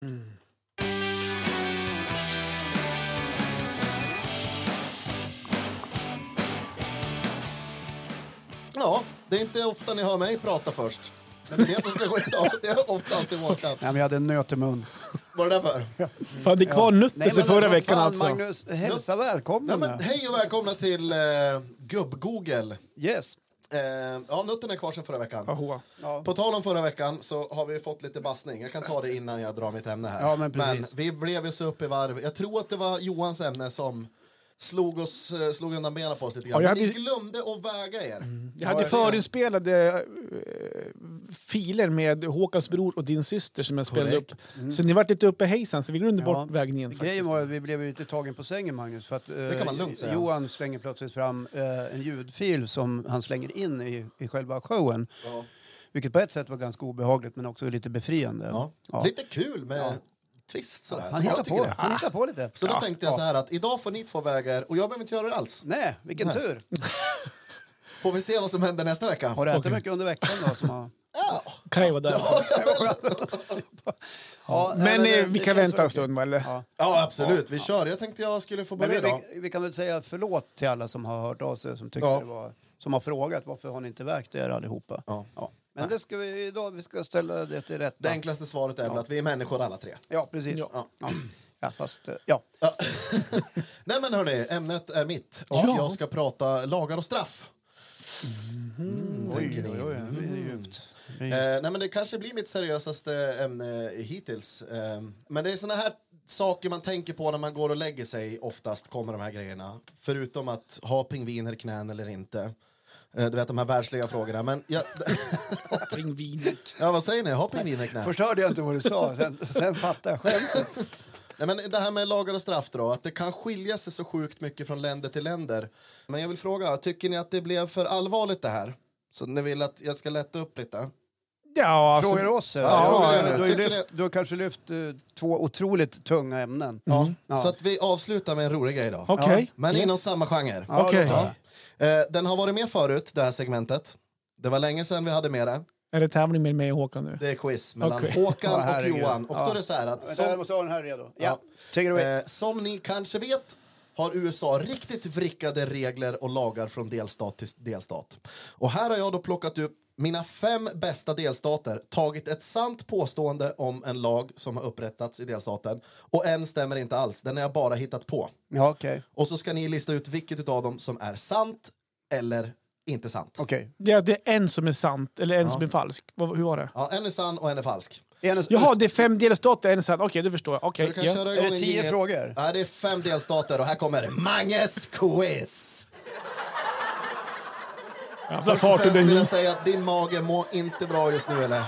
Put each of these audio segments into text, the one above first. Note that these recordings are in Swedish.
Ja, det är inte ofta ni hör mig prata först. Men det är det som ska gå idag. Det är ofta alltid Håkan. Nej, men jag hade en nöt i mun. Vad är det för? Fan, det är kvar nötter sen förra veckan fan, alltså. Magnus, hälsa välkommen. Ja, men, hej och välkomna till eh, Gubb-Google. Yes. Eh, ja, nutten är kvar sedan förra veckan. Ja. På tal om förra veckan så har vi fått lite bassning. Jag kan ta det innan jag drar mitt ämne här. Ja, men precis. vi blev ju så upp i varv. Jag tror att det var Johans ämne som slog, oss, eh, slog undan benen på oss lite grann. Ja, jag Men ni hade- glömde att väga er. Jag hade förinspelade eh, filer med Håkans bror och din syster som jag spelade upp. Så ni vart lite uppe hejsan, så vi glömde Ja. bort vägningen. Grejen var att vi blev lite tagen på sängen, Magnus. För att, eh, kan man lugnt säga. Johan slänger plötsligt fram eh, en ljudfil som han slänger in i, i själva showen. Ja. Vilket på ett sätt var ganska obehagligt men också lite befriande. Ja. Ja. Lite kul med twist sådär. Han hittar på, det. han hittar på lite. Så då Ja. tänkte jag så här att idag får ni två väga er och jag behöver inte göra det alls. Nej, vilken Nej. tur. Får vi se vad som händer nästa vecka. Har du ätit mycket under veckan då? Som har... Ja. Kan ju vara där. ja, Men eh, det- vi kan vänta en stund, eller? Ja. ja, absolut. Vi kör. Jag tänkte jag skulle få börja vi, vi, vi kan väl säga förlåt till alla som har hört av sig som, tycker Ja. det var, som har frågat varför har ni inte vägt er allihopa. Ja. Men det ska vi idag, vi ska ställa det till rätta. Det enklaste svaret är väl att vi är människor alla tre. Ja, precis. Ja. Ja. Ja. Fast, eh, ja. Ja. Nej men hörni, ämnet är mitt och Ja. jag ska prata lagar och straff. Mm, tänker ni. oj, oj, det är djupt. Det är djupt. Eh, nej men det kanske blir mitt seriösaste ämne hittills. Eh, men det är såna här saker man tänker på när man går och lägger sig oftast kommer de här grejerna. Förutom att ha pingviner i knän eller inte. Eh, du vet de här världsliga frågorna. Men ja, Pingviner. ja, vad säger ni? I knän? Först hörde jag inte vad du sa, sen, sen fattade jag skämtet. Nej, men det här med lagar och straff då, att det kan skilja sig så sjukt mycket från länder till länder. Men jag vill fråga, tycker ni att det blev för allvarligt det här? Så ni vill att jag ska lätta upp lite? Ja, alltså, Frågar du oss? Ja, frågar er nu. du, har lyft, du har kanske lyft eh, två otroligt tunga ämnen. Ja. Ja. Så att vi avslutar med en rolig grej då. Okej. Men Yes. inom samma genre. Ja, Eh, den har varit med förut, det här segmentet. Det var länge sedan vi hade med det. Är det tävling med mig och Håkan nu? Det är quiz mellan Okej. Håkan och. Johan. Och då är det så här att... Vänta, jag Som, måste ha den här redo. Ja, Ja. eh, som ni kanske vet har USA riktigt vrickade regler och lagar från delstat till delstat. Och här har jag då plockat upp mina fem bästa delstater, tagit ett sant påstående om en lag som har upprättats i delstaten och en stämmer inte alls, den har jag bara hittat på. Ja, okej. Och så ska ni lista ut vilket av dem som är sant eller inte sant. Det är, det är en som är sant, eller en som är falsk. Hur var det? Ja, en är sann och en är falsk. En- Jaha, det är fem delstater, en är sant. Okej, det förstår jag. Så Okej, du kan ja. köra Är det tio frågor? Nej, det är fem delstater och här kommer Manges quiz. Jävla Först och främst den vill jag säga att din mage mår inte bra just nu eller?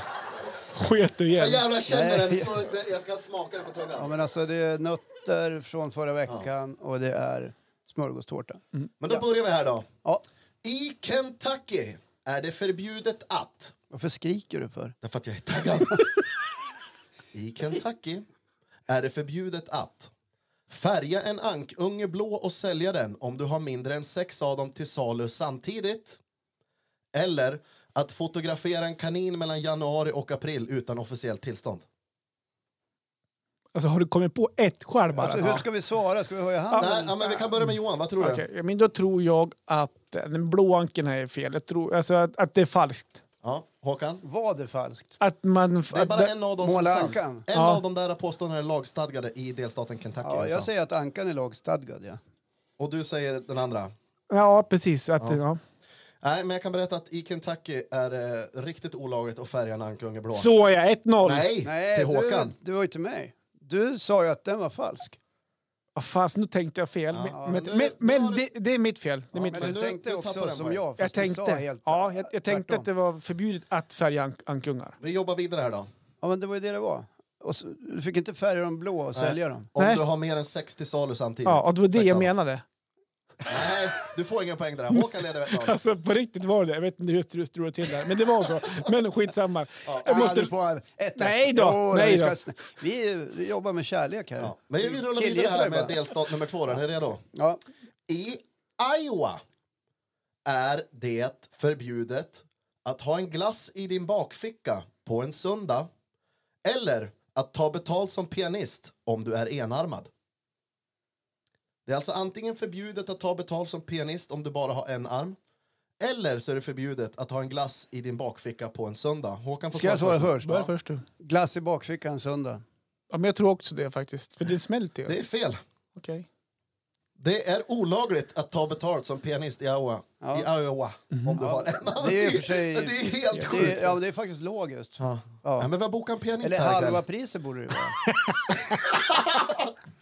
Sket du Jag igen. jävlar känner den Nej. så det, jag ska smaka det på Ja, tungan. men alltså det är nötter från förra veckan och det är smörgåstårta. Men då börjar vi här då. Ja. I Kentucky är det förbjudet att... Varför skriker du för? Därför att jag är taggad. I Kentucky är det förbjudet att färga en ankunge blå och sälja den om du har mindre än sex av dem till salu samtidigt. Eller att fotografera en kanin mellan januari och april utan officiellt tillstånd. Alltså, har du kommit på ett själv bara? Alltså, hur ska vi svara? Ska vi höja handen? Nej, ja, men vi kan börja med Johan, vad tror du? Men då tror jag att den blå anken är fel. Jag tror alltså att, att det är falskt. Ja, Håkan? Var det falskt? Att man... Det är bara en av dem som är. En Ja. av de där påståendena är lagstadgade i delstaten Kentucky. Ja, jag säger att ankan är lagstadgad. Ja. Och du säger den andra? Ja, precis. Att, ja. Ja. Nej, men jag kan berätta att i Kentucky är det riktigt olagligt att färga en ankunge blå. Så ja, 1-0. Nej, Nej, till du, Håkan. du var ju till mig. Du sa ju att den var falsk. Ah, fast nu tänkte jag fel. Ja, men men nu- men, du- det, det är mitt fel. Det är Ja, mitt men fel. Men du tänkte också som jag, Jag du tänkte, sa helt ja, jag, jag tänkte att det var förbjudet att färga ank ankungar. Vi jobbar vidare här då. Ja, men det var ju det det var. Och så, du fick inte färga dem blå och sälja dem. Om Nej. du har mer än 60 salu samtidigt. Ja, och det var det jag menade. Nej, du får ingen poäng där. Håkan leder ett. Alltså på riktigt var det Jag vet inte hur du strulade till där. Men det var så. Men skitsamma. Jag måste... du får ett. Nej då, Jo, nej vi, ska, då. vi, vi jobbar med kärlek här. Ja. Men vi rullar vidare här med delstat nummer två. Är ni redo? Ja. I Iowa är det förbjudet att ha en glass i din bakficka på en söndag eller att ta betalt som pianist om du är enarmad. Det är alltså antingen förbjudet att ta betalt som pianist om du bara har en arm. Eller så är det förbjudet att ha en glass i din bakficka på en söndag. Håkan får Ska jag svara först? Börja Ja. först du. Glass i bakfickan söndag. Ja, men jag tror också det faktiskt. För det smälter ju. Det är fel. Okej. Det är olagligt att ta betalt som pianist i Iowa. Ja. I Iowa om du har en arm. Det är i och för sig- det är helt Det sjukt. är, ja, men det är faktiskt logiskt. Ja. Ja. Ja, men vi har bokat en pianist Eller här ikväll. halva priset borde det vara.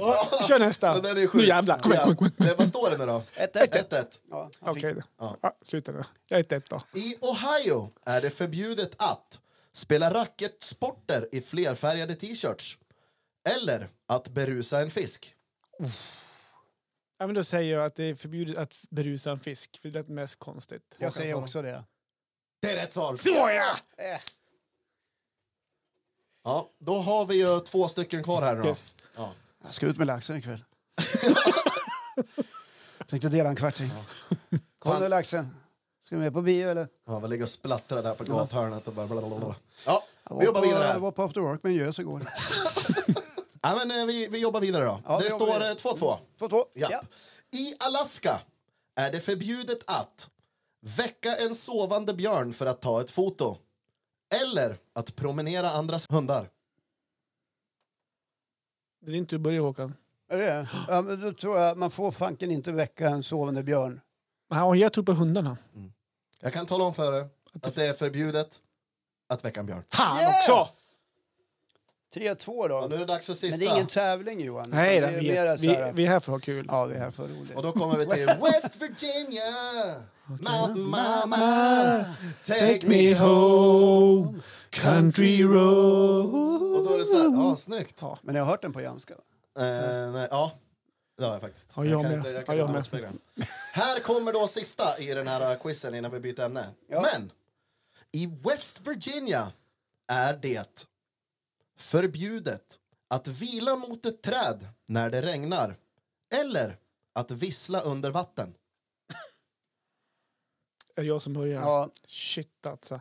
Ja, Kör nästa. Men den är sjuk. Nu jävlar. Kom igen, kom igen, kom. Det- Vad står det nu då? 1-1. 1-1. Ja. Okej. Ja. Ja, sluta nu. Jag är ett ett då. I Ohio är det förbjudet att spela racketsporter i flerfärgade t-shirts eller att berusa en fisk. Ja, men då säger jag att det är förbjudet att berusa en fisk. För det lät mest konstigt. Jag säger också det. Det är rätt svar. Såja! Eh. Ja, då har vi ju två stycken kvar här då. Yes. Ja. Jag ska ut med laxen ikväll. Tänkte dela en kvarting. Kom nu laxen. Ska du med på bio eller? Ja, vi ligger och splattrar där på gathörnet och bara blablabla. Ja, vi jobbar vidare Jag här. var på after work med en gös igår. Ja, men, eh, vi, vi jobbar vidare då. Ja, det jobbar står vidare. eh, 2-2. 2-2. Ja. I Alaska är det förbjudet att väcka en sovande björn för att ta ett foto eller att promenera andras hundar. Det är inte du börjar Håkan. Är det? Ja, men då tror jag man får fanken inte väcka en sovande björn. Ja, jag tror på hundarna. Jag kan tala om för er att det är förbjudet att väcka en björn. Fan Yeah! också! 3-2 då. Och nu är det dags för sista. Men det är ingen tävling Johan. Nej, det är vi, mera vi, här- vi är här för att ha kul. Ja, vi är här för roligt. Och då kommer vi till West Virginia Mountain mama Take me home country roads. Och då är det så här, ja snyggt. Ja. Men jag har hört den på jamska. Eh, nej, ja, det har jag faktiskt. Ja, jag kan med. inte, jag kan Ja, jag inte med. Här kommer då sista i den här quizen innan vi byter ämne. Ja. Men i West Virginia är det förbjudet att vila mot ett träd när det regnar eller att vissla under vatten. Är det jag som börjar? Ja, Shit alltså.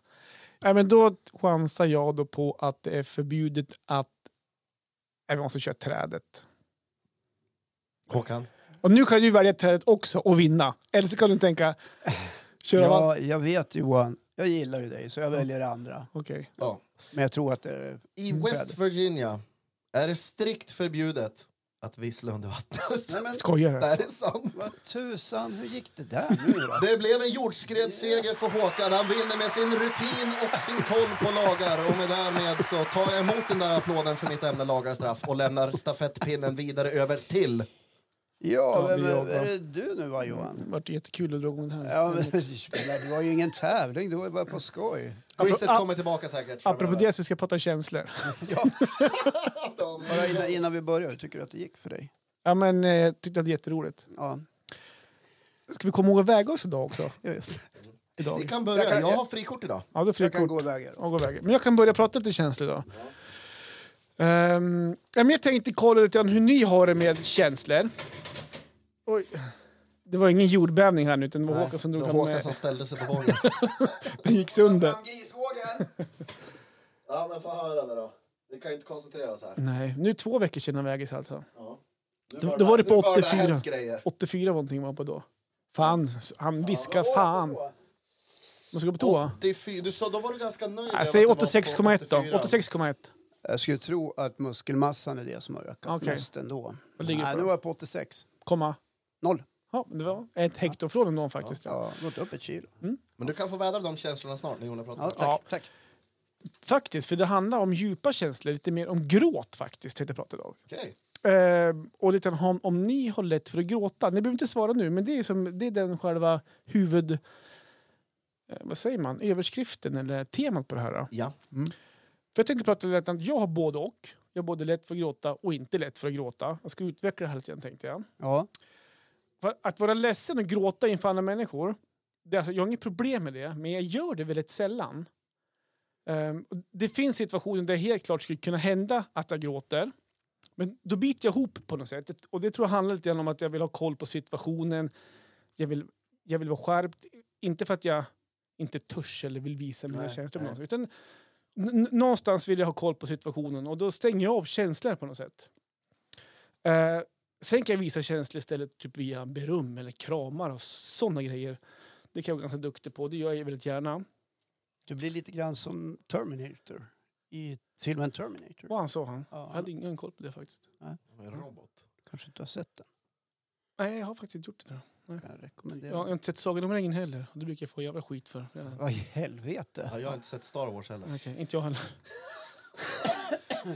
Nej, men då chansar jag då på att det är förbjudet att... Nej, vi måste köra trädet. Håkan? Och nu kan du välja trädet också och vinna. Eller så kan du tänka... Köra ja, jag vet Johan. Jag gillar ju dig så jag väljer det andra. Okej. Ja. Men jag tror att det är... I West. Virginia är det strikt förbjudet att vissla under vattnet. Nej, men Skojar Det du? här är sant. vad tusan, hur gick det där nu då? Det blev en jordskredsseger för Håkan. Han vinner med sin rutin och sin koll på lagar. Och med därmed så tar jag emot den där applåden för mitt ämne lagarstraff och lämnar stafettpinnen vidare över till... Ja, Ja, vem vi är, det du nu va Johan? Det vart jättekul att dra igång den här. Ja, men det var ju ingen tävling, det var ju bara på skoj. Quizet kommer tillbaka säkert. Apropå det så ska jag prata känslor. Bara innan, innan vi börjar, hur tycker du att det gick för dig? Ja, men eh, jag tyckte att det är jätteroligt. Ja, Ska vi komma ihåg att väga oss idag också? just Vi Idag. kan börja. Jag kan- Jag har frikort idag. Ja, då Jag kan frikort. gå. Ja, iväg. Men jag kan börja prata lite känslor idag. Ja, men jag tänkte kolla lite grann hur ni har det med känslor. Oj. Det var ingen jordbävning här nu, utan det var Nej, Håkan som det drog var fram... Håkan eh, som ställde sig på vågen. Den gick sönder. ja, men få höra nu då. Vi kan inte koncentrera oss här. Nej, nu är det två veckor sedan vägdes alltså. Ja. Nu Då- då var det på nu bör ha 84. hänt grejer. 84 var någonting var på då. Fan, han viskar fan. Man ska gå på toa. 84, du sa, då var du ganska nöjd. Jag säger att det var på 86,1 då. 84. 86,1. Jag skulle tro att muskelmassan är det som har ökat Okej. mest ändå. Vad ligger Nej, på nu var jag på 86. Komma. Noll. Ja, det var ett hekto från någon faktiskt. Ja. Ja, gått upp ett kilo. Men du kan få vädra de känslorna snart när Jonas pratar. Ja, tack. Ja. tack. Faktiskt, för det handlar om djupa känslor, lite mer om gråt faktiskt, tänkte jag prata idag. Okej. Eh, och lite om, om ni har lätt för att gråta. Ni behöver inte svara nu, men det är, som, det är den själva huvud... Eh, vad säger man? Överskriften eller temat på det här. Då. Ja. För jag tänkte prata lite att jag har både och. Jag har både lätt för att gråta och inte lätt för att gråta. Jag ska utveckla det här lite grann tänkte jag. Ja. Att vara ledsen och gråta inför andra människor, det, alltså, jag har inget problem med det, men jag gör det väldigt sällan. Och det finns situationer där det helt klart skulle kunna hända att jag gråter. Men då biter jag ihop på något sätt. Och det tror jag handlar lite om att jag vill ha koll på situationen. Jag vill, jag vill vara skärpt. Inte för att jag inte törs eller vill visa mina känslor. Utan N- någonstans vill jag ha koll på situationen och då stänger jag av känslor på något sätt. Eh, sen kan jag visa känslor istället typ via beröm eller kramar och sådana grejer. Det kan jag vara ganska duktig på, det gör jag väldigt gärna. Du blir lite grann som Terminator i filmen Terminator. Vad han sa han? Ja, Jag hade ingen koll på det faktiskt. En robot. Kanske inte har sett den. Nej, jag har faktiskt inte gjort det. Då. Kan jag rekommendera. Jag har inte sett Sagan om ringen heller. och Det brukar jag få jävla skit för. Ja. Vad i helvete? Ja, jag har inte sett Star Wars heller. Okej, inte jag heller.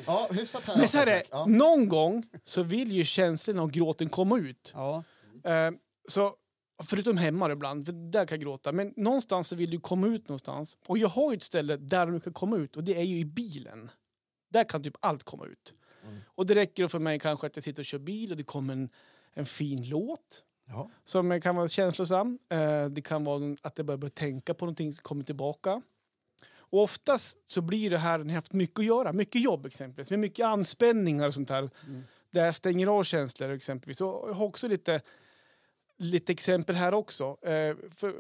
Ja, hyfsat här. Men så här är Ja. någon gång så vill ju känslorna och gråten komma ut. Ja, Eh, så, förutom hemma ibland, för där kan jag gråta. Men någonstans så vill du komma ut någonstans. Och jag har ju ett ställe där du kan komma ut och det är ju i bilen. Där kan typ allt komma ut. Mm. Och det räcker för mig kanske att jag sitter och kör bil och det kommer en, en fin låt Ja. som kan vara känslosam. Eh, det kan vara att jag börjar börja tänka på någonting som kommer tillbaka. Och oftast så blir det här när jag haft mycket att göra, mycket jobb exempelvis, med mycket anspänningar och sånt där. Mm. Där jag stänger av känslor exempelvis. Och jag har också lite, lite exempel här också. Eh, för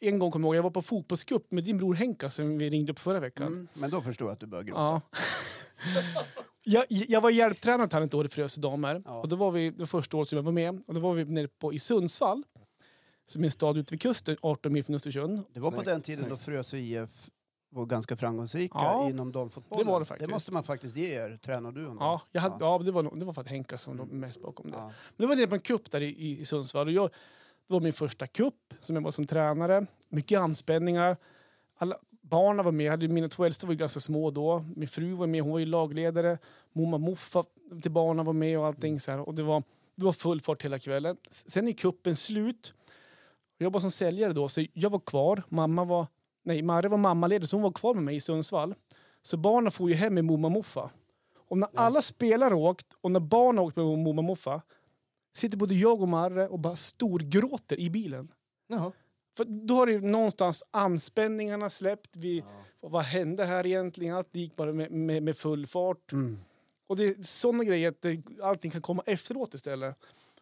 en gång kommer jag ihåg, jag var på fotbollscup med din bror Henka som vi ringde upp förra veckan. mm. men då förstår jag att du börjar gråta. Ja. jag, jag var hjälptränare till han ett år i Frösö damer. Ja. Och då var vi, det första året som jag var med, och då var vi nere på, i Sundsvall. Som är en stad ute vid kusten, 18 mil från Östersund. Det var på den tiden då. Frösö IF var ganska framgångsrika Ja, inom damfotbollen. det var det faktiskt. Det måste man faktiskt ge er, tränarduon. Ja, jag hade, Ja. ja. det, var, det var för att Henka som låg mest bakom det. Ja. Men det var nere på en kupp där i, i, i Sundsvall. Och jag, det var min första kupp som jag var som tränare. Mycket anspänningar. Alla barnen var med. Hade, mina två äldsta var ganska små då. Min fru var med, hon var ju lagledare. Momma Moffa till barnen var med och allting. Så här. Och det var, det var full fart hela kvällen. Sen är kuppen slut. Jag jobbade som säljare då, så jag var kvar. Mamma var, nej, Marre var mammaledig, så hon var kvar med mig i Sundsvall. Så barnen får ju hem med Momma Moffa. Och när alla spelare åkt och när barnen åkt med Momma Moffa sitter både jag och Marre och bara storgråter i bilen. Jaha. För då har ju någonstans anspänningarna släppt. Vi, Ja. Vad hände här egentligen? Allt gick bara med, med, med full fart. Mm. Och det är sådana grejer att det, allting kan komma efteråt istället.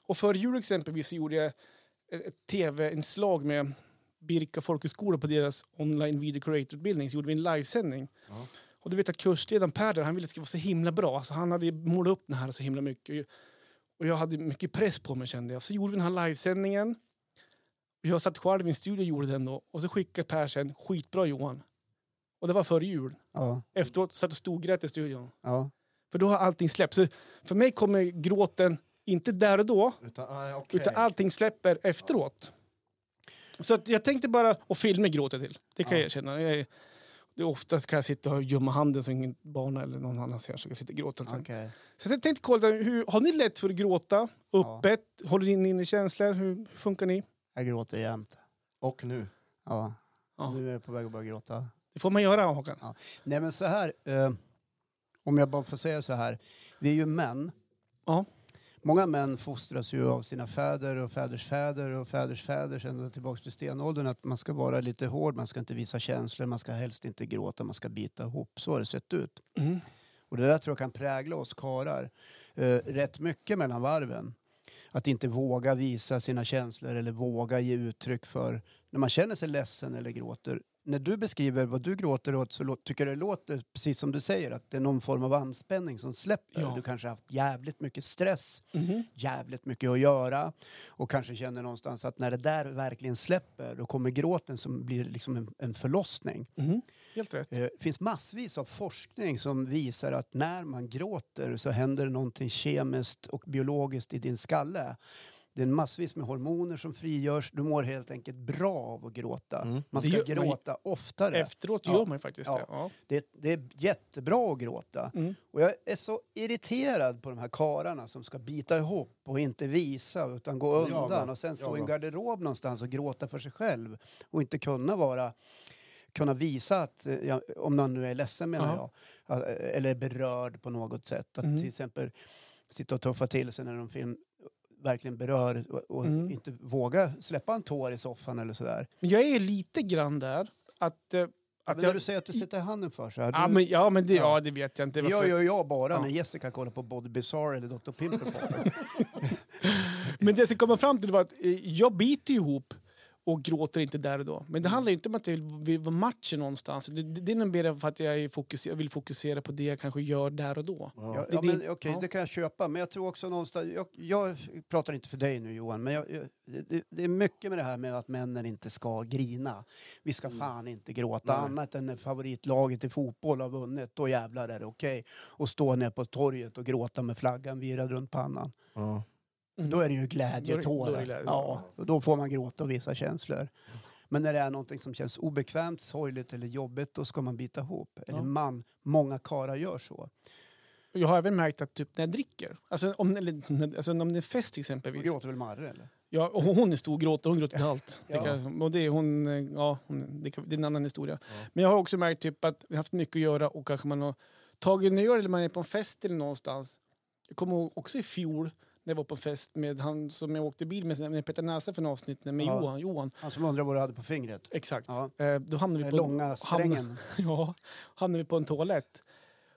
Och för jul exempelvis så gjorde jag ett, ett tv-inslag med Birka folkhögskola på deras online video creator-utbildning. Så gjorde vi en livesändning. Ja. Och du vet att kursledaren Per där, han ville att det skulle vara så himla bra. Alltså han hade målat upp det här så himla mycket. Och jag hade mycket press på mig kände jag. Så gjorde vi den här livesändningen. Och Jag satt själv i en studio och gjorde den då. Och så skickade Per sen, skitbra Johan. Och det var före jul. Ja. Efteråt satt och storgrät i studion. Ja. För då har allting släppt. Så för mig kommer gråten inte där och då, Utan, ah, okej. utan allting släpper efteråt. Så att jag tänkte bara, och filmer gråter till. Det kan Ja. jag erkänna. Jag är, det är oftast kan jag sitta och gömma handen så ingen barn eller någon annan ser så jag kan sitta och gråta. Liksom. Okej. Så jag tänkte kolla, hur, har ni lätt för att gråta? Öppet? Håller ni inne känslor? Hur, hur funkar ni? Jag gråter jämt. Och nu. Ja. Ja. Nu är jag på väg att börja gråta. Det får man göra Håkan. Nej men så här, eh, om jag bara får säga så här. Vi är ju män. Ja. Många män fostras ju av sina fäder och fäders fäder och fäders fäder ända tillbaka till stenåldern att man ska vara lite hård, man ska inte visa känslor, man ska helst inte gråta, man ska bita ihop. Så har det sett ut. Mm. Och det där tror jag kan prägla oss karar eh, rätt mycket mellan varven. Att inte våga visa sina känslor eller våga ge uttryck för när man känner sig ledsen eller gråter. När du beskriver vad du gråter åt så tycker jag det låter precis som du säger att det är någon form av anspänning som släpper. Ja. Du kanske har haft jävligt mycket stress, Mhm. jävligt mycket att göra och kanske känner någonstans att när det där verkligen släpper då kommer gråten som blir liksom en, en förlossning. Mhm. Helt rätt. Eh, Det finns massvis av forskning som visar att när man gråter så händer det någonting kemiskt och biologiskt i din skalle. Det är massvis med hormoner som frigörs. Du mår helt enkelt bra av att gråta. Mm. Man ska gör- man- gråta oftare. Efteråt Ja. gör man faktiskt Ja. det. Ja. Det, det är jättebra att gråta. Mm. Och jag är så irriterad på de här kararna som ska bita ihop och inte visa utan gå undan och sen stå i en garderob någonstans och gråta för sig själv och inte kunna vara kunna visa att, eh, ja, om någon nu är ledsen menar Ja. jag, eller berörd på något sätt. Att Mm. till exempel sitta och tuffa till sig när en film verkligen berör och, och Mm. inte våga släppa en tår i soffan eller sådär. Men jag är lite grann där. Att, eh, Att men jag, du säger att du sätter handen för så här. ja, du, men, ja, men det, Ja. ja. det vet jag inte. det gör jag bara Ja. när Jessica kollar på Body Bizarre eller Dr. Pimple. Men det jag ska komma fram till var att eh, jag biter ihop. Och gråter inte där och då. Men det Mm. handlar ju inte om att jag vill, vara matchen någonstans. Det, det, det är mer för att jag är fokuser, vill fokusera på det jag kanske gör där och då. Ja, Det- ja, det- men, okej, ja. det kan jag köpa. Men jag tror också någonstans... Jag, jag pratar inte för dig nu Johan, men jag, jag, det, det är mycket med det här med att männen inte ska grina. Vi ska fan inte gråta Nej. annat än när favoritlaget i fotboll har vunnit. Då jävlar är det okej. Och stå ner på torget och gråta med flaggan virad runt pannan. Ja. Mm. Då är det ju Då det- då det glädjetårar. glädje, Ja, och då får man gråta och visa känslor. Men när det är någonting som känns obekvämt, sorgligt eller jobbigt, då ska man bita ihop. Eller Ja. man, många karlar gör så. Jag har även märkt att typ när jag dricker, alltså om, eller, alltså om det är fest Då exempelvis. gråter väl Marre eller? Ja, och hon är stor gråter, hon gråter till allt. Det Ja. kan, och det är hon, ja, hon, det, kan, det är en annan historia. Ja. Men jag har också märkt typ att vi har haft mycket att göra och kanske man har tagit en öl eller man är på en fest eller någonstans. Jag kommer ihåg också i fjol när jag var på fest med han som jag åkte bil med, när jag petade näsa för en avsnitt med Ja. Johan. Johan. Han som undrar vad du hade på fingret. Exakt. Ja. Eh, då hamnade vi på, långa hamnade, strängen. ja, hamnade vi på en toalett.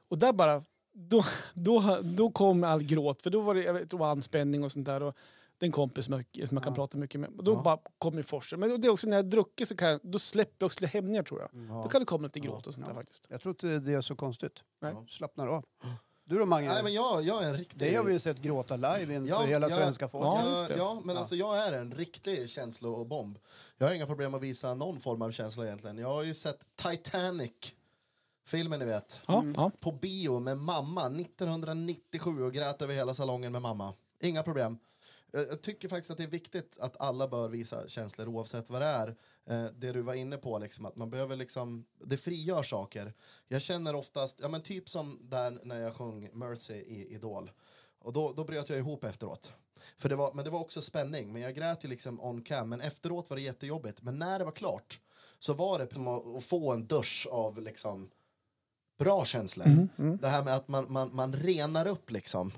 Och där bara, då, då, då kom all gråt. För då var det, jag vet, det var anspänning och sånt där. Och det är en kompis som jag, som jag kan Ja. prata mycket med. Och då Ja. bara kom ju forsen. Men det är också när jag druckit så kan jag, då släpper jag också hämningar tror jag. Ja. Då kan det komma lite gråt och sånt där faktiskt. Jag tror inte det är så konstigt. Nej. Slappnar av. Du då Mange? Nej, men jag, jag är en riktig... Det har vi ju sett gråta live inför Ja, hela ja, svenska folket. Ja, Ja, ja, men Ja. alltså jag är en riktig känslobomb. Jag har inga problem att visa någon form av känsla egentligen. Jag har ju sett Titanic, filmen ni vet, Ja, Mm. ja. på bio med mamma 1997 och grät över hela salongen med mamma. Inga problem. Jag jag tycker faktiskt att det är viktigt att alla bör visa känslor oavsett vad det är. Eh, det du var inne på, liksom, att man behöver liksom, det frigör saker. Jag känner oftast, ja men typ som där när jag sjöng Mercy i Idol. Och då, då bröt jag ihop efteråt. För det var, men det var också spänning, men jag grät ju liksom on cam. Men efteråt var det jättejobbigt. Men när det var klart så var det som att att få en dusch av liksom bra känslor. Mm, mm. Det här med att man, man, man renar upp liksom.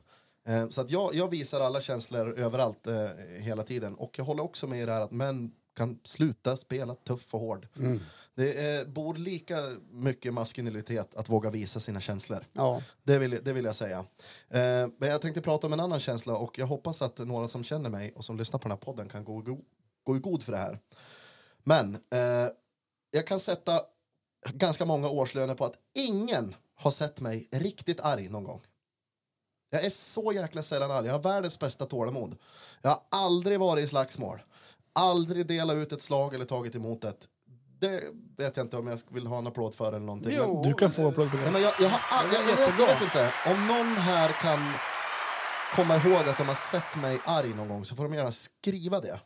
Eh, så att jag, jag visar alla känslor överallt eh, hela tiden. Och jag håller också med i det här att män kan sluta spela tuff och hård. Mm. Det eh, bor lika mycket maskulinitet att våga visa sina känslor. Ja. Det vill, det vill jag säga. Eh, men jag tänkte prata om en annan känsla och jag hoppas att några som känner mig och som lyssnar på den här podden kan gå, go, gå i god för det här. Men eh, jag kan sätta ganska många årslöner på att ingen har sett mig riktigt arg någon gång. Jag är så jäkla sällan arg. Jag har världens bästa tålamod. Jag har aldrig varit i slagsmål. Aldrig delat ut ett slag eller tagit emot ett. Det vet jag inte om jag vill ha en applåd för eller någonting. Men- Jo, Du kan få applåd för Nej, det. men jag, jag, har, jag, jag, vet, jag vet inte. Om någon här kan komma ihåg att de har sett mig arg någon gång så får de gärna skriva det.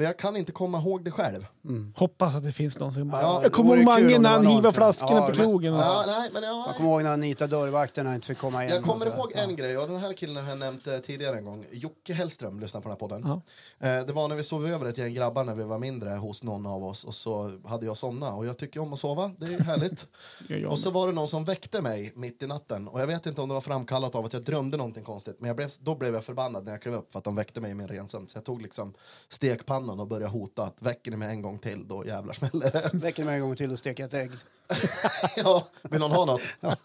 För jag kan inte komma ihåg det själv. Mm. Hoppas att det finns någon som bara... Ja, jag kommer ihåg Mange när han hivade flaskorna Ja, på men- krogen. Ja, nej, men jag, Jag kommer ihåg när Anita dörrvakterna inte fick komma in. jag kommer och ihåg en grej, och den här killen har jag nämnt eh, tidigare en gång. Jocke Hellström lyssnar på den här podden. Ja. Eh, det var när vi sov över ett gäng grabbar när vi var mindre hos någon av oss och så hade jag somnat. Och jag tycker om att sova, det är härligt. Och så var det någon som väckte mig mitt i natten. Och jag vet inte om det var framkallat av att jag drömde någonting konstigt. Men jag blev, då blev jag förbannad när jag klev upp för att de väckte mig i min rensömn. Så jag tog liksom stekpannan och började hota att väcker ni mig en gång till då jävlar smäller det. Väcker mig en gång till och steker ett ägg. ja, vill någon ha något?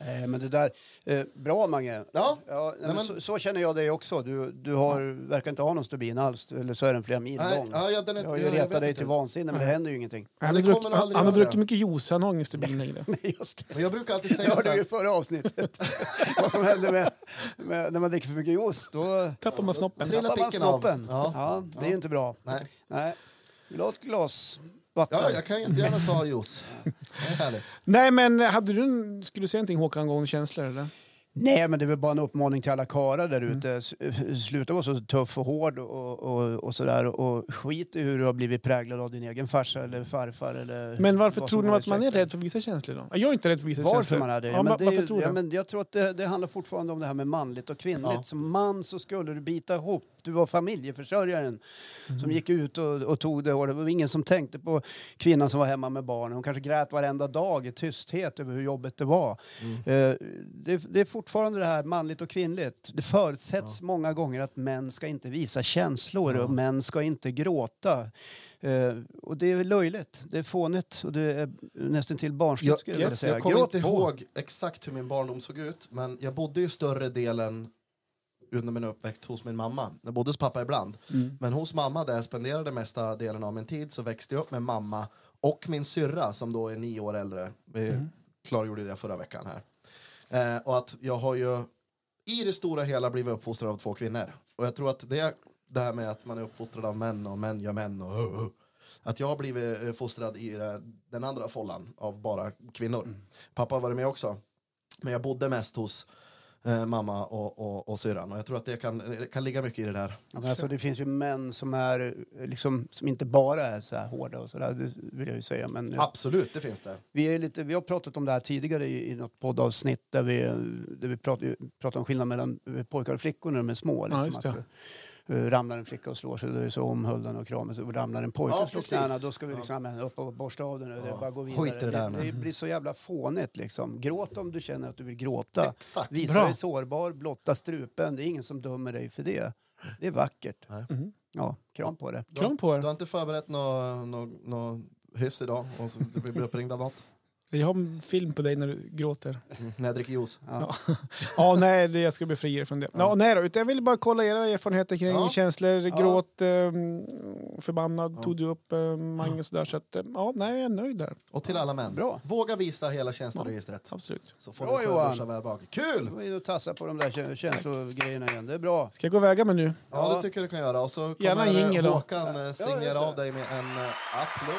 Eh, men det där, eh, bra Mange. Ja, Ja, nej, men så, så känner jag dig också. Du, du har, verkar inte ha någon stubin alls, eller så är den flera mil Nej, lång. ja, ja, den är- jag har ju ja, jag retat vet dig inte. till vansinne, men det händer ju ingenting. Han har, druckit, han, han har druckit mycket juice, han har ingen stubin längre. Nej, Just det. Jag brukar alltid säga så hörde i här. förra avsnittet. Vad som händer med, med, när man dricker för mycket juice. Då Tappar man snoppen. Tappar man snoppen. Ja. Ja. det är ju inte bra. Nej. Nej. Vill du ha ett glas vatten? Ja, jag kan jättegärna ta juice. Det är härligt. Nej, men hade du, skulle du säga någonting Håkan angående känslor eller? Nej, men det är väl bara en uppmaning till alla karlar där Mm. ute. S- Sluta vara så tuff och hård och, och, och sådär. Och skit i hur du har blivit präglad av din egen farsa eller farfar. Eller Men varför tror ni att man är rädd för visa känslor då? Jag är inte rädd för visa Varför känslor. man är det? Ja, Ja, men det varför tror ja, men Jag tror att det, det handlar fortfarande om det här med manligt och kvinnligt. Ja. Som man så skulle du bita ihop. Du var familjeförsörjaren som gick ut och, och tog det. Och det var ingen som tänkte på kvinnan som var hemma med barnen. Hon kanske grät varenda dag i tysthet över hur jobbigt det var. Eh, det, det är fortfarande det här manligt och kvinnligt. Det förutsätts många gånger att män ska inte visa känslor och män ska inte gråta. Eh, och det är löjligt, det är fånigt och det är nästan till barnsligt Jag, jag yes, säga. jag kommer Gråt inte på. ihåg exakt hur min barndom såg ut, men jag bodde ju större delen under min uppväxt hos min mamma. Jag bodde hos pappa ibland. Men hos mamma där jag spenderade mesta delen av min tid så växte jag upp med mamma och min syrra som då är nio år äldre. Vi klargjorde det förra veckan här. Eh, och att jag har ju i det stora hela blivit uppfostrad av två kvinnor. Och jag tror att det, det här med att man är uppfostrad av män och män gör män och att jag har blivit fostrad i den andra follan av bara kvinnor. Pappa har varit med också. Men jag bodde mest hos eh, mamma och, och, och syrran. Och jag tror att det kan, kan ligga mycket i det där. Ja, men alltså, det finns ju män som, är, eh, liksom, som inte bara är så här hårda och sådär, det vill jag ju säga. Men ja, Absolut, det finns det. vi, är lite, vi har pratat om det här tidigare i, i något poddavsnitt där vi, där vi pratar, pratar om skillnad mellan pojkar och flickor när de är små. Liksom, just det. att, eh, ramlar en flicka och slår sig, då är det så omhuldan och kramen. Så ramlar en pojke Ja, och slår knäna, då ska vi liksom ja. upp och borsta av den. och Det Ja. bara gå vidare. det det, det blir så jävla fånigt liksom. Gråt om du känner att du vill gråta. Exakt. Visa Bra. dig sårbar, blotta strupen. Det är ingen som dömer dig för det. Det är vackert. Nej. Mhm. Ja, kram på det. Kram på Du er. har inte förberett något nå, nå hyss idag? Och så du blir uppringd av något? Jag har en film på dig när du gråter. Mm. När jag dricker juice? Ja. Ja, nej, det- jag ska bli friare från det. Ja, nej då, utan jag ville bara kolla era erfarenheter kring Ja. känslor, gråt, um, förbannad, Ja. tog du upp, Mange och sådär. Så att, eh, ja, nej, jag är nöjd där. Och till alla män. Bra. Våga visa hela känsloregistret. Absolut. Så får Bra, du Johan. väl bak. Kul! Då är det att tassa på de där kä- känslogrejerna igen. Det är bra. Ska jag gå och väga mig nu? Ja, Ja. det tycker jag du kan göra. Och så Gärna kommer då. Håkan eh, signera av dig med en eh, applåd.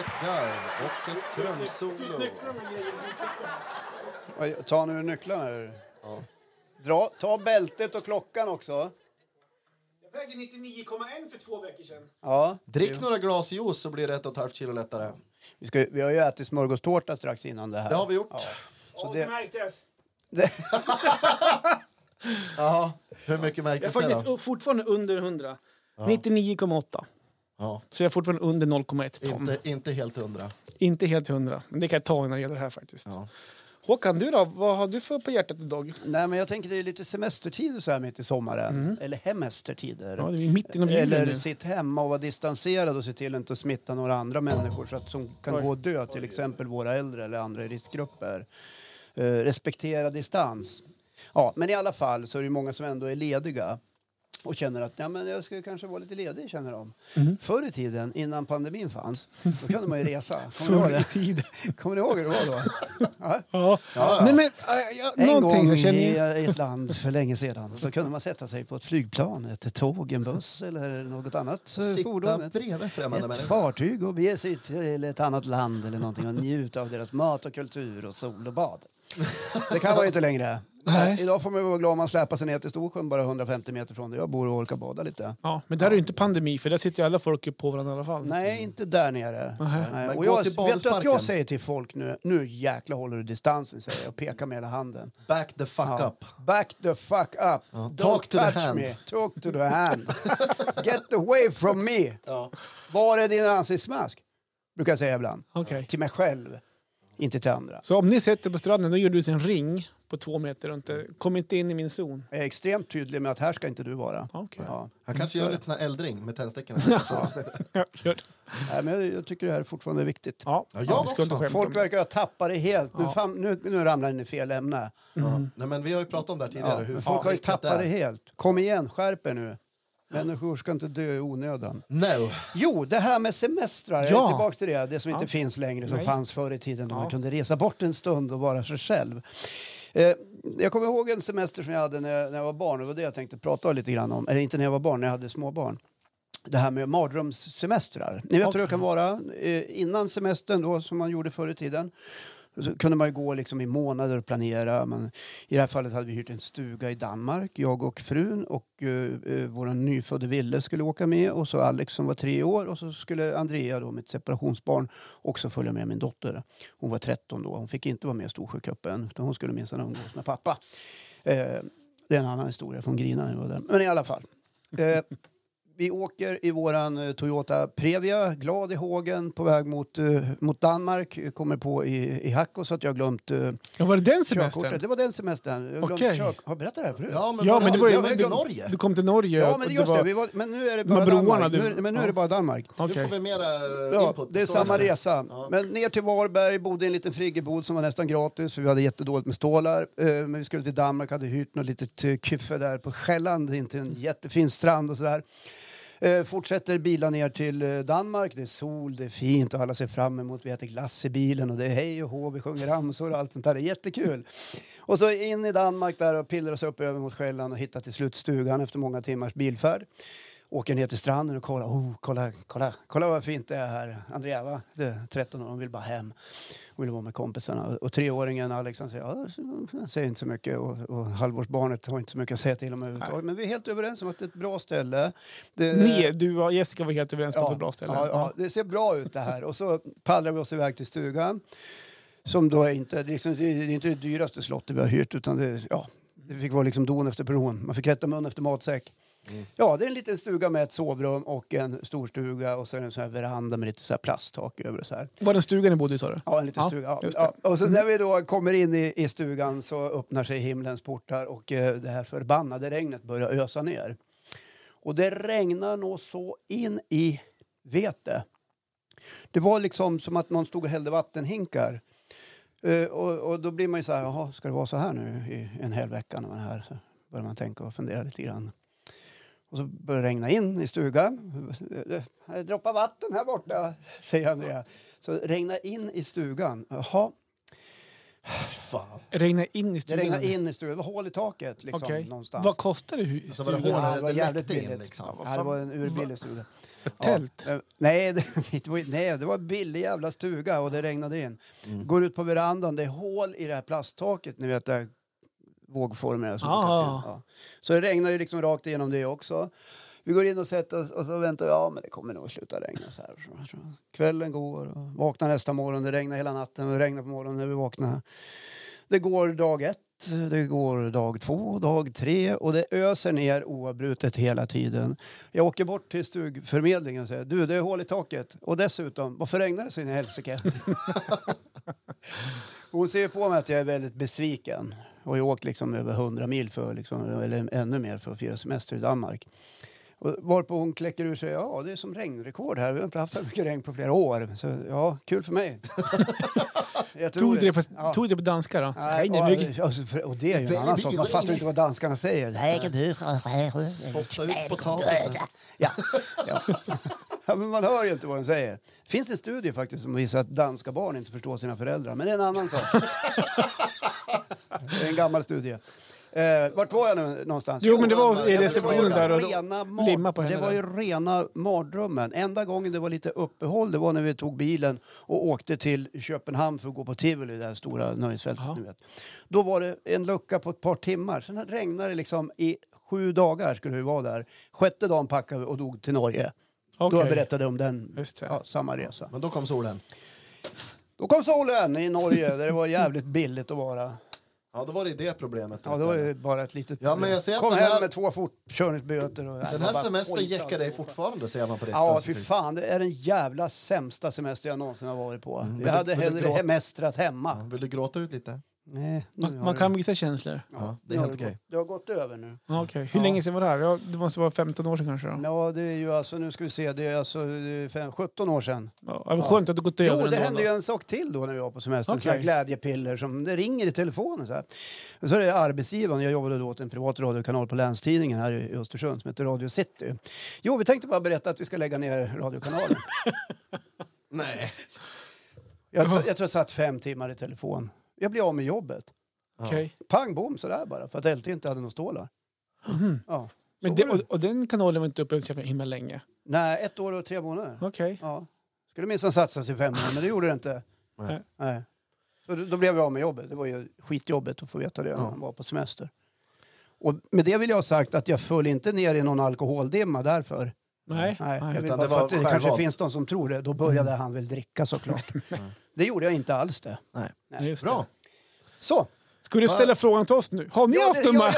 Ett garv och ett trumsolo. Oj, Ta nu nycklarna. här. Ja. Dra, ta bältet och klockan också. Jag väger 99,1 för två veckor sedan. Ja. Drick några glas juice så blir det ett och ett halvt kilo lättare. Vi, ska, vi har ju ätit smörgåstårta strax innan det här. Det har vi gjort. Ja. Ja, det- det märktes. Det, Ja. Hur mycket Jag är märktes det faktiskt då? u- fortfarande under 100. 99,8. Ja. Så jag är fortfarande under 0,1 ton. Inte, Inte, inte helt hundra. helt 100. Men det kan jag ta när det gäller det här faktiskt. Ja. Håkan, du då? Vad har du för på hjärtat idag? nej, men jag tänker det är lite semestertider så här mitt i sommaren. Eller hemestertider. Ja, det är av juli Eller nu. sitt hemma och vara distanserad och se till att inte smitta några andra människor så att som kan Oj. gå och dö, till exempel våra äldre eller andra i riskgrupper. Eh, respektera distans. Ja, men i alla fall så är det många som ändå är lediga och känner att ja, men jag ska kanske vara lite ledig. Känner de. Mhm. Förr i tiden, innan pandemin fanns, då kunde man ju resa. Kommer ni ihåg tiden. Kommer ni ihåg hur det var då? Ja. Ja. Ja. Nej, men, äh, ja, En gång känner... i ett land för länge sedan så kunde man sätta sig på ett flygplan, ett tåg, en buss eller något annat eh, fordon. Sitta Ett, främmande ett människor. fartyg och bege sig till ett annat land eller någonting och njuta av deras mat och kultur och sol och bad. Det kan man inte längre. Nej. Idag får man vara glad om man släpar sig ner till Storsjön bara 150 meter från där jag bor och orkar bada lite. Ja, men där är ju inte pandemi, för där sitter ju alla folk upp på varandra i alla fall. Nej, inte där nere. Nej. Och jag, vet du att jag säger till folk nu, nu jäkla håller du distansen säger jag och pekar med hela handen. Back the fuck Ja. up. Back the fuck up. Don't talk to the touch hand. me. Talk to the hand. Get away from me. Ja. Var är din ansiktsmask? Brukar jag säga ibland. Okej. Till mig själv, inte till andra. Så om ni sätter på stranden, då gör du en ring på två meter runt det. Kom inte in i min zon. Jag är extremt tydlig med att här ska inte du vara. Okej. Ja. Han kanske gör lite sån här eldring med tändstickorna. Ja. Nej, men jag, tycker det här är fortfarande viktigt. Ja, Ja, jag ska också. Folk verkar ha tappat det helt. Nu, Ja. fan, nu, nu ramlar ni i fel ämne. Ja. Nej, men vi har ju pratat om det här tidigare. Ja, hur folk har ju tappat det är. helt. Kom igen, skärp er nu. Människor ska inte dö i onödan. No. Jo, det här med semestrar. Ja. tillbaka till det. Det som inte Ja. finns längre, som Nej. fanns förr i tiden då Ja. man kunde resa bort en stund och vara sig själv. Eh, jag kommer ihåg en semester som jag hade när jag, när jag var barn. Det var det jag tänkte prata lite grann om. Eller inte när jag var barn, när jag hade småbarn. Det här med mardrömssemestrar. Ni vet hur det kan vara. Eh, innan semestern då, som man gjorde förr i tiden. Så kunde man ju gå liksom i månader och planera. Men I det här fallet hade vi hyrt en stuga i Danmark, jag och frun. Och eh, eh, uh, uh, vår nyfödde Ville skulle åka med. Och så Alex som var tre år. Och så skulle Andrea, då, mitt separationsbarn, också följa med min dotter. Hon var 13 då. Hon fick inte vara med i Storsjöcupen. Utan hon skulle minsann umgås med pappa. Uh, det är en annan historia från Grina. var där. Men i alla fall. Uh, vi åker i våran eh, Toyota Previa, glad i hågen, på väg mot, eh, mot Danmark. Kommer på i, i Hacko så att jag har glömt uh, Ja, var det den semestern? Det var den semestern. Jag har glömt Okej. kör- Har jag berättat det här förut? Ja, men, Ja, var men det var ju... jag var du, i Norge. du kom till Norge. Ja, men det just var- det. Vi var, men nu är det De bara Danmark. du- Nu, men nu är ja. det bara Danmark. Nu Okej. får vi mera Ja, input. det är samma resa. Ja. Men ner till Varberg, bodde i en liten friggebod som var nästan gratis för vi hade jättedåligt med stålar. Eh, Men vi skulle till Danmark, hade hyrt något litet eh, kyffe där på Själland, inte en jättefin strand och sådär. Eh, fortsätter bila ner till eh, Danmark. Det är sol, det är fint och alla ser fram emot. Vi äter glass i bilen och det är hej och hå, vi sjunger ramsor och allt sånt där. Det är jättekul. Och så in i Danmark där och pillar oss upp över mot Själland och hittar till slut stugan efter många timmars bilfärd. Åker ner till stranden och kollar. Oh, kolla, kolla, kolla vad fint det är här. Andrea, va? Det är 13 år, hon vill bara hem. Hon vill vara med kompisarna. Och treåringen Alex han säger, ja, säger inte så mycket. Och, och halvårsbarnet har inte så mycket att säga till om överhuvudtaget. Men vi är helt överens om att det är ett bra ställe. Det, Ni, du och Jessica var helt överens på att det var ett bra ställe. Ja, ja, det ser bra ut det här. Och så pallrar vi oss iväg till stugan. Som då är inte, det är liksom, det är inte det dyraste slottet vi har hyrt utan det, ja, det fick vara liksom don efter person. Man fick rätta mun efter matsäck. Ja, det är en liten stuga med ett sovrum och en stor stuga och det en sån här veranda med lite så här plasttak över och så här. Var den stugan ni bodde i sa du? Ja, en liten Ja, stuga. Ja. Och så när vi då kommer in i, i stugan så öppnar sig himlens portar och eh, det här förbannade regnet börjar ösa ner. Och det regnar nog så in i vete. Det var liksom som att någon stod och hällde vattenhinkar. Eh, och, och då blir man ju så här, jaha, ska det vara så här nu i en hel vecka när man är här? Så börjar man tänka och fundera lite grann. Och så börjar det regna in i stugan. Det droppar vatten här borta, säger Andrea. Så det regnar in i stugan. Jaha, Fan. Regna in i det stugan? regnar in i stugan. Det var hål i taket liksom, Okej. någonstans. Vad kostar det? hu- Alltså var det hål? Ja, det var Det jävligt billigt. liksom. Ja, det var en urbillig stuga. Ett tält? Ja, eh, nej, det, det var, nej, det var en billig jävla stuga och det regnade in. Mm. Går ut på verandan, det är hål i det här plasttaket, ni vet där vågformer. Som Ah. ja. Så det regnar ju liksom rakt igenom det också. Vi går in och sätter oss och så väntar vi, ja men det kommer nog sluta regna så här. Kvällen går och vaknar nästa morgon, det regnar hela natten och det regnar på morgonen när vi vaknar. Det går dag ett, det går dag två, dag tre och det öser ner oavbrutet hela tiden. Jag åker bort till stugförmedlingen och säger du det är hål i taket och dessutom varför regnar det så in i helsike? Hon ser på mig att jag är väldigt besviken och jag har åkt liksom över 100 mil för liksom, eller ännu mer för att fira semester i Danmark. Och varpå hon kläcker ur sig, ja det är som regnrekord här, vi har inte haft så mycket regn på flera år. Så ja, kul för mig. Tog du, det på, Ja. tog det på danska då? Nej, och, för- och det är ju en annan sak. Man fattar inte vad danskarna säger. Spotta ut potatisen. Ja. Ja. ja, men man hör ju inte vad de säger. Det finns en studie faktiskt som visar att danska barn inte förstår sina föräldrar. Men det är en annan sak. det är en gammal studie. Eh, vart var jag nu någonstans? Jo, men det var i det receptionen där och rena limma på Det henne var ju rena mardrömmen. Enda gången det var lite uppehåll det var när vi tog bilen och åkte till Köpenhamn för att gå på Tivoli, det här stora nöjesfältet. Ni vet. Då var det en lucka på ett par timmar. Sen regnade det liksom i sju dagar skulle vi vara där. Sjätte dagen packade vi och dog till Norge. Då Okej. jag berättade om den, det. ja, samma resa. Men då kom solen. Då kom solen i Norge där det var jävligt billigt att vara. Ja, då var det det problemet. Ja, det var ju bara ett litet Ja, men jag ser Kom den hem här- med två fortkörningsböter. Och, Den här semestern jäckar dig fortfarande ser man på ditt Ja, alltså, fy fan. Det är den jävla sämsta semester jag någonsin har varit på. Mm, jag hade du hellre gråta? hemestrat hemma. Ja, Vill du gråta ut lite? Nej, Man, har man det- kan visa känslor. Ja, det är har helt det okej. gått- Det har gått över nu. Ja, Okej. Hur Ja. länge sedan var det här? Ja, det måste vara 15 år sedan kanske? Då. Ja, det är ju alltså, nu ska vi se, det är alltså eh, fem, 17 år sedan. Ja, det var skönt att du gått över Jo, det ändå hände då. ju en sak till då när vi var på semester. Okej. Okay. Glädjepiller som det ringer i telefonen så här. Och så är det arbetsgivaren, jag jobbade då åt en privat radiokanal på Länstidningen här i Östersund som heter Radio City. Jo, vi tänkte bara berätta att vi ska lägga ner radiokanalen. Nej. jag, jag tror jag satt fem timmar i telefon. Jag blev av med jobbet. Okej. Pang bom sådär bara för att LT inte hade några stålar. Mhm. Ja. Men det, och, och den kanalen var inte uppe så himla länge? Nej, ett år och tre månader. Okej. Ja. Skulle minsann satsas i fem år, men det gjorde det inte. Nej. Nej. Så då, då blev jag av med jobbet. Det var ju skitjobbet att få veta det när Ja. man var på semester. Och med det vill jag ha sagt att jag föll inte ner i någon alkoholdimma därför. Nej. Nej, jag vill Utan bara det för var att det kanske finns de som tror det. Då började han väl dricka såklart. det gjorde jag inte alls det. Nej, just Bra. det. Så, Ska du ställa frågan till oss nu? Har ni Ja, haft ja, här?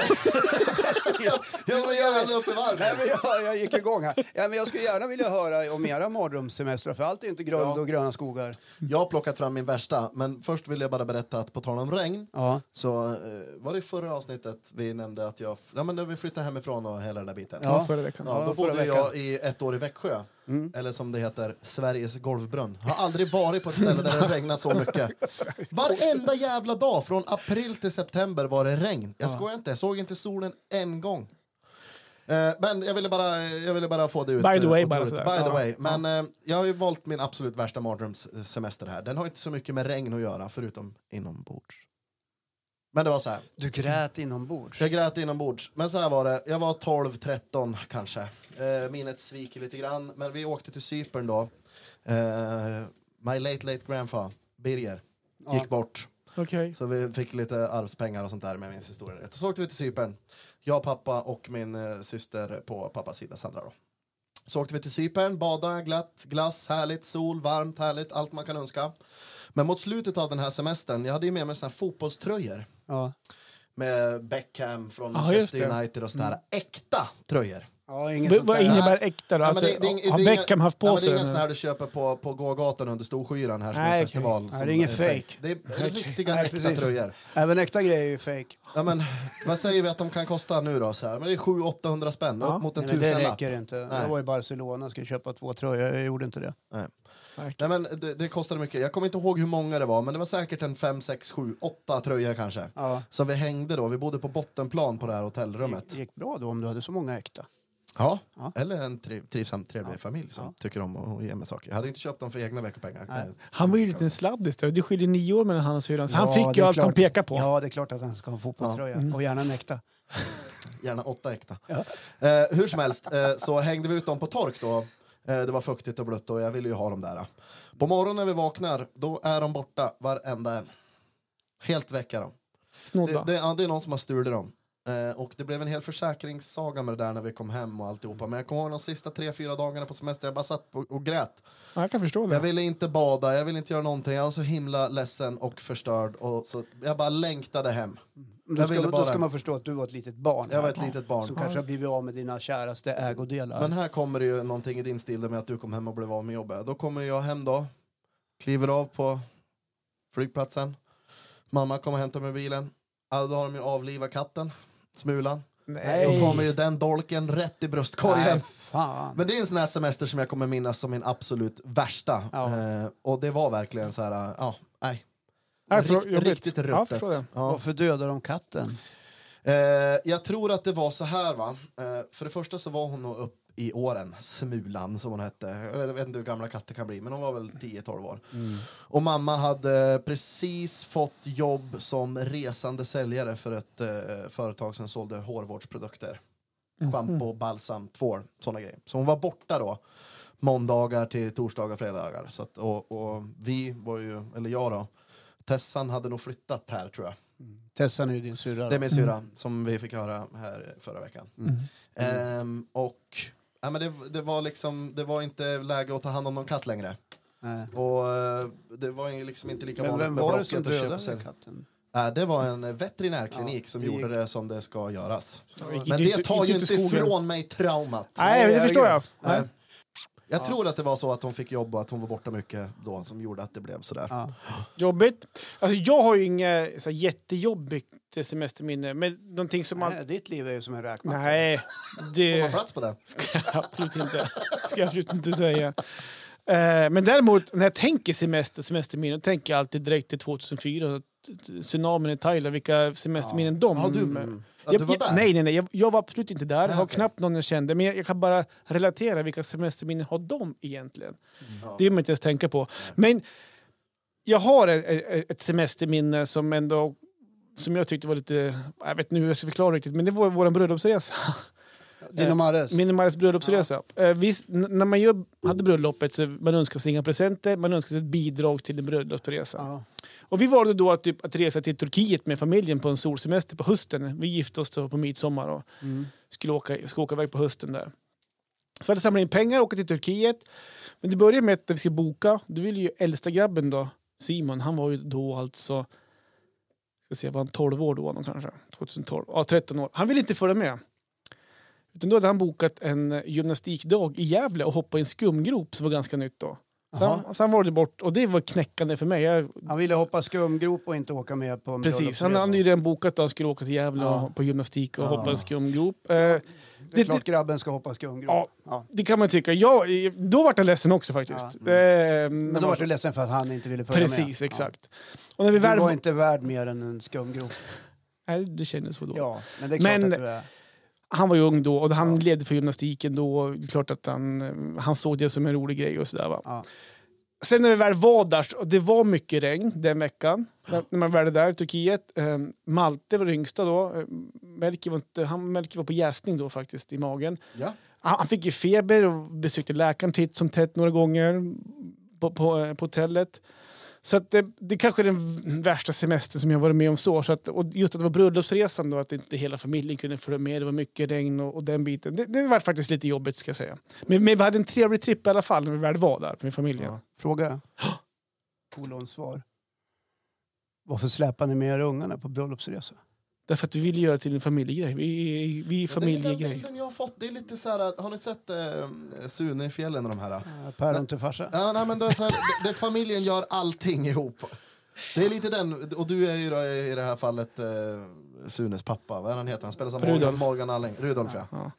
Jag, så jävla uppe i varv. Nej, men jag, jag gick igång här. Ja, men jag skulle gärna vilja höra om era mardrömssemestrar, för allt är inte grund Ja. och gröna skogar. Jag har plockat fram min värsta, men först vill jag bara berätta att på tal om regn Ja. så eh, var det i förra avsnittet vi nämnde att jag, ja men när vi flyttade hemifrån och hela den där biten. Ja. Ja, förra veckan. Ja, då bodde jag i ett år i Växjö, Mm. eller som det heter, Sveriges golvbrunn. Har aldrig varit på ett ställe där det regnar så mycket. Varenda jävla dag, från april till september var det regn. Jag skojar inte, jag såg inte solen en gång. Eh, men jag ville, bara, jag ville bara få det ut. By the eh, way, bara. By the way. Men eh, jag har ju valt min absolut värsta mardrömssemester här. Den har inte så mycket med regn att göra, förutom inombords. Men det var så här. Du grät inombords. Jag grät inombords. Men så här var det. Jag var 12-13 kanske. Eh, minnet sviker lite grann. Men vi åkte till Cypern då. Eh, my late late grandfather, Birger, gick Ja. bort. Okej. Så vi fick lite arvspengar och sånt där med min historia. Så åkte vi till Cypern. Jag, pappa och min eh, syster på pappas sida, Sandra då. Så åkte vi till Cypern, bada, glatt, glass, härligt, sol, varmt, härligt, allt man kan önska. Men mot slutet av den här semestern, jag hade ju med mig såna här fotbollströjor Ja. med Beckham från Manchester. United och sådär. Äkta tröjor. Ja, Vad innebär äkta då? Men Alltså, det- det har det inga- Beckham haft på men det är sig ingen sån här du köper på, på gågatan under Storskyran här som Nej, är festival. Nej, som det är ingen fake. Det är riktiga Nej, äkta precis. tröjor. Även äkta grejer är ju fake. Ja, men, vad säger vi att de kan kosta nu då? Så här? Men det är 700-800 spänn, Ja. upp mot en Nej, men det tusenlapp. räcker inte. Nej. Jag var i Barcelona och skulle köpa två tröjor. Jag gjorde inte det. Nej, men det, det kostade mycket. Jag kommer inte ihåg hur många det var, men det var säkert en 5, 6, 7, 8 tröjor kanske. Ja. Så vi hängde då. Vi bodde på bottenplan på det här hotellrummet. Det gick bra då om du hade så många äkta. Ja, Ja. eller en triv, trivsam, trevlig Ja. familj som Ja. tycker om att ge mig saker. Jag hade inte köpt dem för egna veckopengar. Nej. Han var ju en liten sladdis. Det skiljer nio år mellan han och syrran. Så han fick ju allt klart. han pekade på. Ja, det är klart att han ska ha en fotbollströja. Och gärna en äkta. Gärna åtta äkta. Ja. Eh, hur som helst eh, så hängde vi ut dem på tork då. Eh, det var fuktigt och blött och jag ville ju ha dem där. På morgonen när vi vaknar, då är de borta varenda en. Helt väck är de. Snodda. Det, det, det är någon som har stulit dem. Eh, och det blev en hel försäkringssaga med det där när vi kom hem och alltihopa. Men jag kommer ihåg de sista tre, fyra dagarna på semester, jag bara satt och, och grät. Ja, jag kan förstå Jag det. ville inte bada, jag ville inte göra någonting. Jag var så himla ledsen och förstörd. Och så, jag bara längtade hem. Då Jag ska, bara- då ska man förstå att du var ett litet barn. Jag var ett litet barn. Som kanske har blivit av med dina käraste ägodelar. Men här kommer det ju någonting i din stil med att du kom hem och blev av med jobbet. Då kommer jag hem då, kliver av på flygplatsen. Mamma kommer och hämtar mig bilen. Ja, då har de ju avlivat katten, Smulan. Nej. Då kommer ju den dolken rätt i bröstkorgen. Nej. Men det är en sån här semester som jag kommer minnas som min absolut värsta. Ja. Eh, och det var verkligen så här, ja, nej. Jag tror- Rikt, jobbigt. riktigt Ja, jag ruttet. det. Ja. Varför dödade de katten? Eh, jag tror att det var så här va. Eh, för det första så var hon nog upp i åren, Smulan som hon hette. Jag vet inte hur gamla katter kan bli, men hon var väl 10-12 år. Och mamma hade precis fått jobb som resande säljare för ett eh, företag som sålde hårvårdsprodukter. Shampoo, balsam, tvål, sådana grejer. Så hon var borta då. Måndagar till torsdagar, fredagar. Så att, och, och vi var ju, eller jag då, Tessan hade nog flyttat här tror jag. Tessan är ju din syrra. Det är min syrra som vi fick höra här förra veckan. Mm. Ehm, och ja, men det, det, var liksom, det var inte läge att ta hand om någon katt längre. Nej. Och eh, det var ju liksom inte lika Men vanligt vem med var det som Blocket att köpa dödade sig. katten? Det var en veterinärklinik Ja, som det gjorde det som det ska göras. Men det tar gick ju inte inte i skogen. ifrån mig traumat. Nej, det förstår jag. Nej. Nej. Jag tror att det var så att hon fick jobb och att hon var borta mycket då som gjorde att det blev sådär. Ja. Jobbigt. Alltså, jag har ju inga så här, jättejobbigt semesterminne, men någonting som man... Nej, ditt liv är ju som en räkmacka. Nej, Får det man plats på det? ska jag absolut inte, ska jag absolut inte säga. Eh, men däremot, när jag tänker semester, semesterminnen, tänker jag alltid direkt till 2004, t- t- tsunamin i Thailand, vilka semesterminnen de... Ja, du- Mm. Ja, jag, du var där? nej, nej, nej. Jag, jag var absolut inte där. Jag har okej. knappt någon jag kände. Men jag, jag kan bara relatera. Vilka semesterminnen har de egentligen? Ja. Det vill man inte ens tänka på. Men jag har ett, ett ett semesterminne som ändå som jag tyckte var lite... Jag vet inte hur jag ska förklara riktigt, men det var vår bröllopsresa. Din och Marres. Min och Majas bröllopsresa. Eh, visst, när man gör, hade bröllopet så man önskar sig inga presenter, man önskar sig ett bidrag till en bröllopsresa. Ja. Och vi valde då att, typ, att resa till Turkiet med familjen på en solsemester på hösten. Vi gifte oss då på midsommar och Mm. skulle åka, skulle åka iväg på hösten där. Så vi hade samlat in pengar och åka till Turkiet. Men det började med att vi skulle boka, då ville ju äldsta grabben då, Simon, han var ju då alltså ska se, var han 12 år då kanske? 2012? Ja, 13 år. Han ville inte följa med. Utan då hade han bokat en gymnastikdag i Gävle och hoppat i en skumgrop som var ganska nytt då. Sen, sen var det bort och det var knäckande för mig. Jag, Han ville hoppa skumgrop och inte åka med på en precis, han hade ju redan bokat att han skulle åka till Gävle Ja. på gymnastik och Ja. hoppa i en skumgrop. Eh, Det är det- klart grabben ska hoppa skumgrop. Ja. Ja. det kan man tycka. Jag, då var jag ledsen också faktiskt. Ja. Eh, Men då var du ledsen för att han inte ville följa med. Precis, exakt. Och när vi Ja. väl... Du var inte värd mer än en skumgrop. Nej, det kändes så då. Ja, men det är klart Men- att du är. Han var ju ung då och han Ja. ledde för gymnastiken då. och Det är klart att han, han såg det som en rolig grej och sådär va. Ja. Sen när vi väl var där, och det var mycket regn den veckan, när man väl är där i Turkiet. Eh, Malte var yngsta då. Eh, Melker var, inte, han, Melker var på jäsning då faktiskt i magen. Ja. Han, han fick ju feber och besökte läkaren titt som tätt några gånger på, på, eh, på hotellet. Så att det, det kanske är den värsta semestern som jag varit med om så. så att, och just att det var bröllopsresan då, att inte hela familjen kunde följa med. Det var mycket regn och, och den biten. Det, det var faktiskt lite jobbigt ska jag säga. Men, men vi hade en trevlig tripp i alla fall när vi väl var där med familjen. Ja. Fråga. Polons svar. Varför släpar ni med er ungarna på bröllopsresa? Därför att vi ville göra det till en familjegrej. Vi, vi är Men Det är den familjegrej. jag har fått. Det är lite så här, har ni sett eh, Sune i fjällen och de här? Eh, Päron till farsa? Ja, nej, men det är så här, det, det, familjen gör allting ihop. Det är lite den, och du är ju då i det här fallet eh, Sunes pappa, vad är han heter? Han spelar som Morgan, Rudolf. Morgan Alling. Rudolf ja. Ja.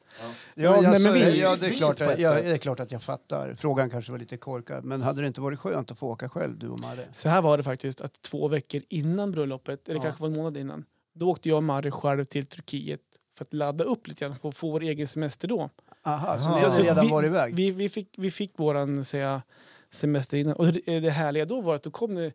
Ja, nej, alltså, men vi- ja, det, är klart, att- ett ja, sätt. det är klart att jag fattar. Frågan kanske var lite korkad. Men hade det inte varit skönt att få åka själv, du och Marre? Så här var det faktiskt, att två veckor innan bröllopet, eller Ja. kanske var en månad innan, då åkte jag och Marre själv till Turkiet för att ladda upp lite grann, för att få vår egen semester då. Aha, så ni Så- hade så redan vi, varit iväg? Vi, vi, fick, vi fick våran säga, semester innan. Och det, det härliga då var att då kom det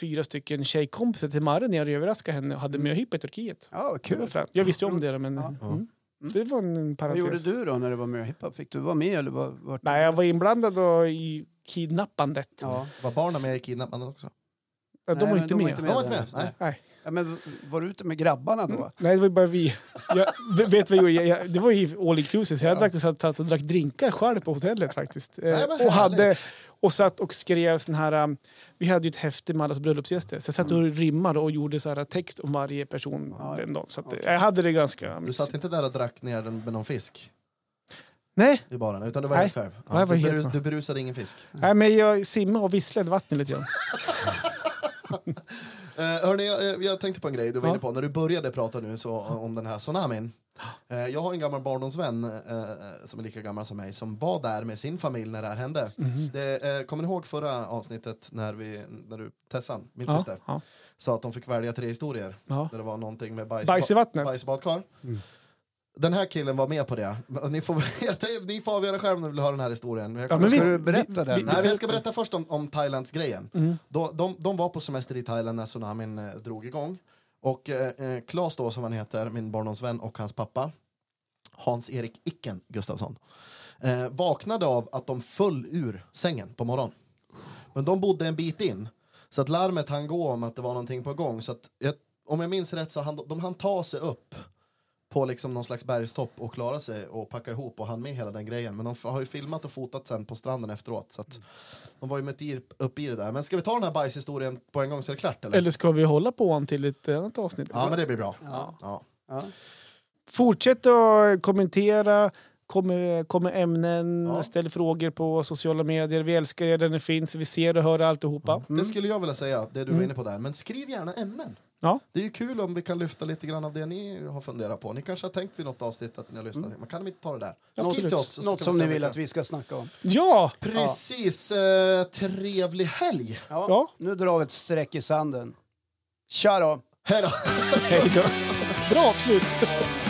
fyra stycken tjejkompisar till Marre när jag överraskade henne och hade möhippa i Turkiet. Ja, kul. Jag visste ju om det då, men Ja. mm. det var en Vad gjorde parentes. du då när det var möhippa? Fick du vara med eller var, var... Nej, jag var inblandad då i kidnappandet. Ja. Var barnen med i kidnappanden också? Ja, de Nej, var de var med. inte De var inte med? Nej. Nej. Mm. Ja, men var du ute med grabbarna då? Nej, det var bara vi. Jag, vet vad jag gjorde? Jag, det var ju all inclusive, så jag drack, och satt och drack drinkar själv på hotellet faktiskt. Eh, Nej, men och, hade, och satt och skrev sån här... um, Vi hade ju ett häfte med allas bröllopsgäster, så jag satt och rimmade och gjorde så här text om varje person Ja, den dagen. Så att, okej. jag hade det ganska... Du satt inte där och drack ner den med någon fisk Nej, i baren, utan du var Nej. helt själv? Ja, var du, helt berus, du berusade ingen fisk? nej, men jag simmade och visslade i vattnet lite grann. Eh, hörni, jag, jag tänkte på en grej du var Ja. inne på när du började prata nu så, om den här tsunamin. Eh, jag har en gammal barndomsvän eh, som är lika gammal som mig som var där med sin familj när det här hände. Mhm. Det, eh, kommer ni ihåg förra avsnittet när, vi, när du, Tessan, min Ja, syster, ja, sa att de fick välja tre historier? ja. Där det var någonting med bajs, Bajs i vattnet. bajs i badkar. Mm. Den här killen var med på det. Ni får, ni får avgöra själv om ni vill höra den här historien. Jag Ja, men vi- Ska du berätta den? Nej, jag ska berätta först om, om Thailands grejen. Mm. Då, de, de var på semester i Thailand när tsunamin eh, drog igång. Och eh, eh, Claes då, som han heter, min barndomsvän och hans pappa, Hans-Erik Icken Gustafsson, eh, vaknade av att de föll ur sängen på morgonen. Men de bodde en bit in, så att larmet han gå om att det var någonting på gång. Så att, jag, om jag minns rätt så han, de hann ta sig upp på liksom någon slags bergstopp och klara sig och packa ihop och han med hela den grejen. Men de har ju filmat och fotat sen på stranden efteråt. Så att de var ju med i, upp i det där. Men ska vi ta den här bajshistorien på en gång så är det klart eller? Eller ska vi hålla på han till ett annat avsnitt? Ja men det blir bra. Ja. Ja. Ja. Fortsätt att kommentera, kom med, kom med ämnen, Ja. ställ frågor på sociala medier. Vi älskar er där ni finns. Vi ser och hör alltihopa. Det skulle jag vilja säga, det du var inne på där. Men skriv gärna ämnen. Ja. Det är ju kul om vi kan lyfta lite grann av det ni har funderat på. Ni kanske har tänkt vid något avsnitt att ni har lyssnat. Man kan inte ta det där? Skriv till oss. så Något ska som ni vill att vi ska snacka om. Ja! Precis. Eh, trevlig helg. Ja. Ja. Nu drar vi ett streck i sanden. Tja då. Hej då. Bra avslut!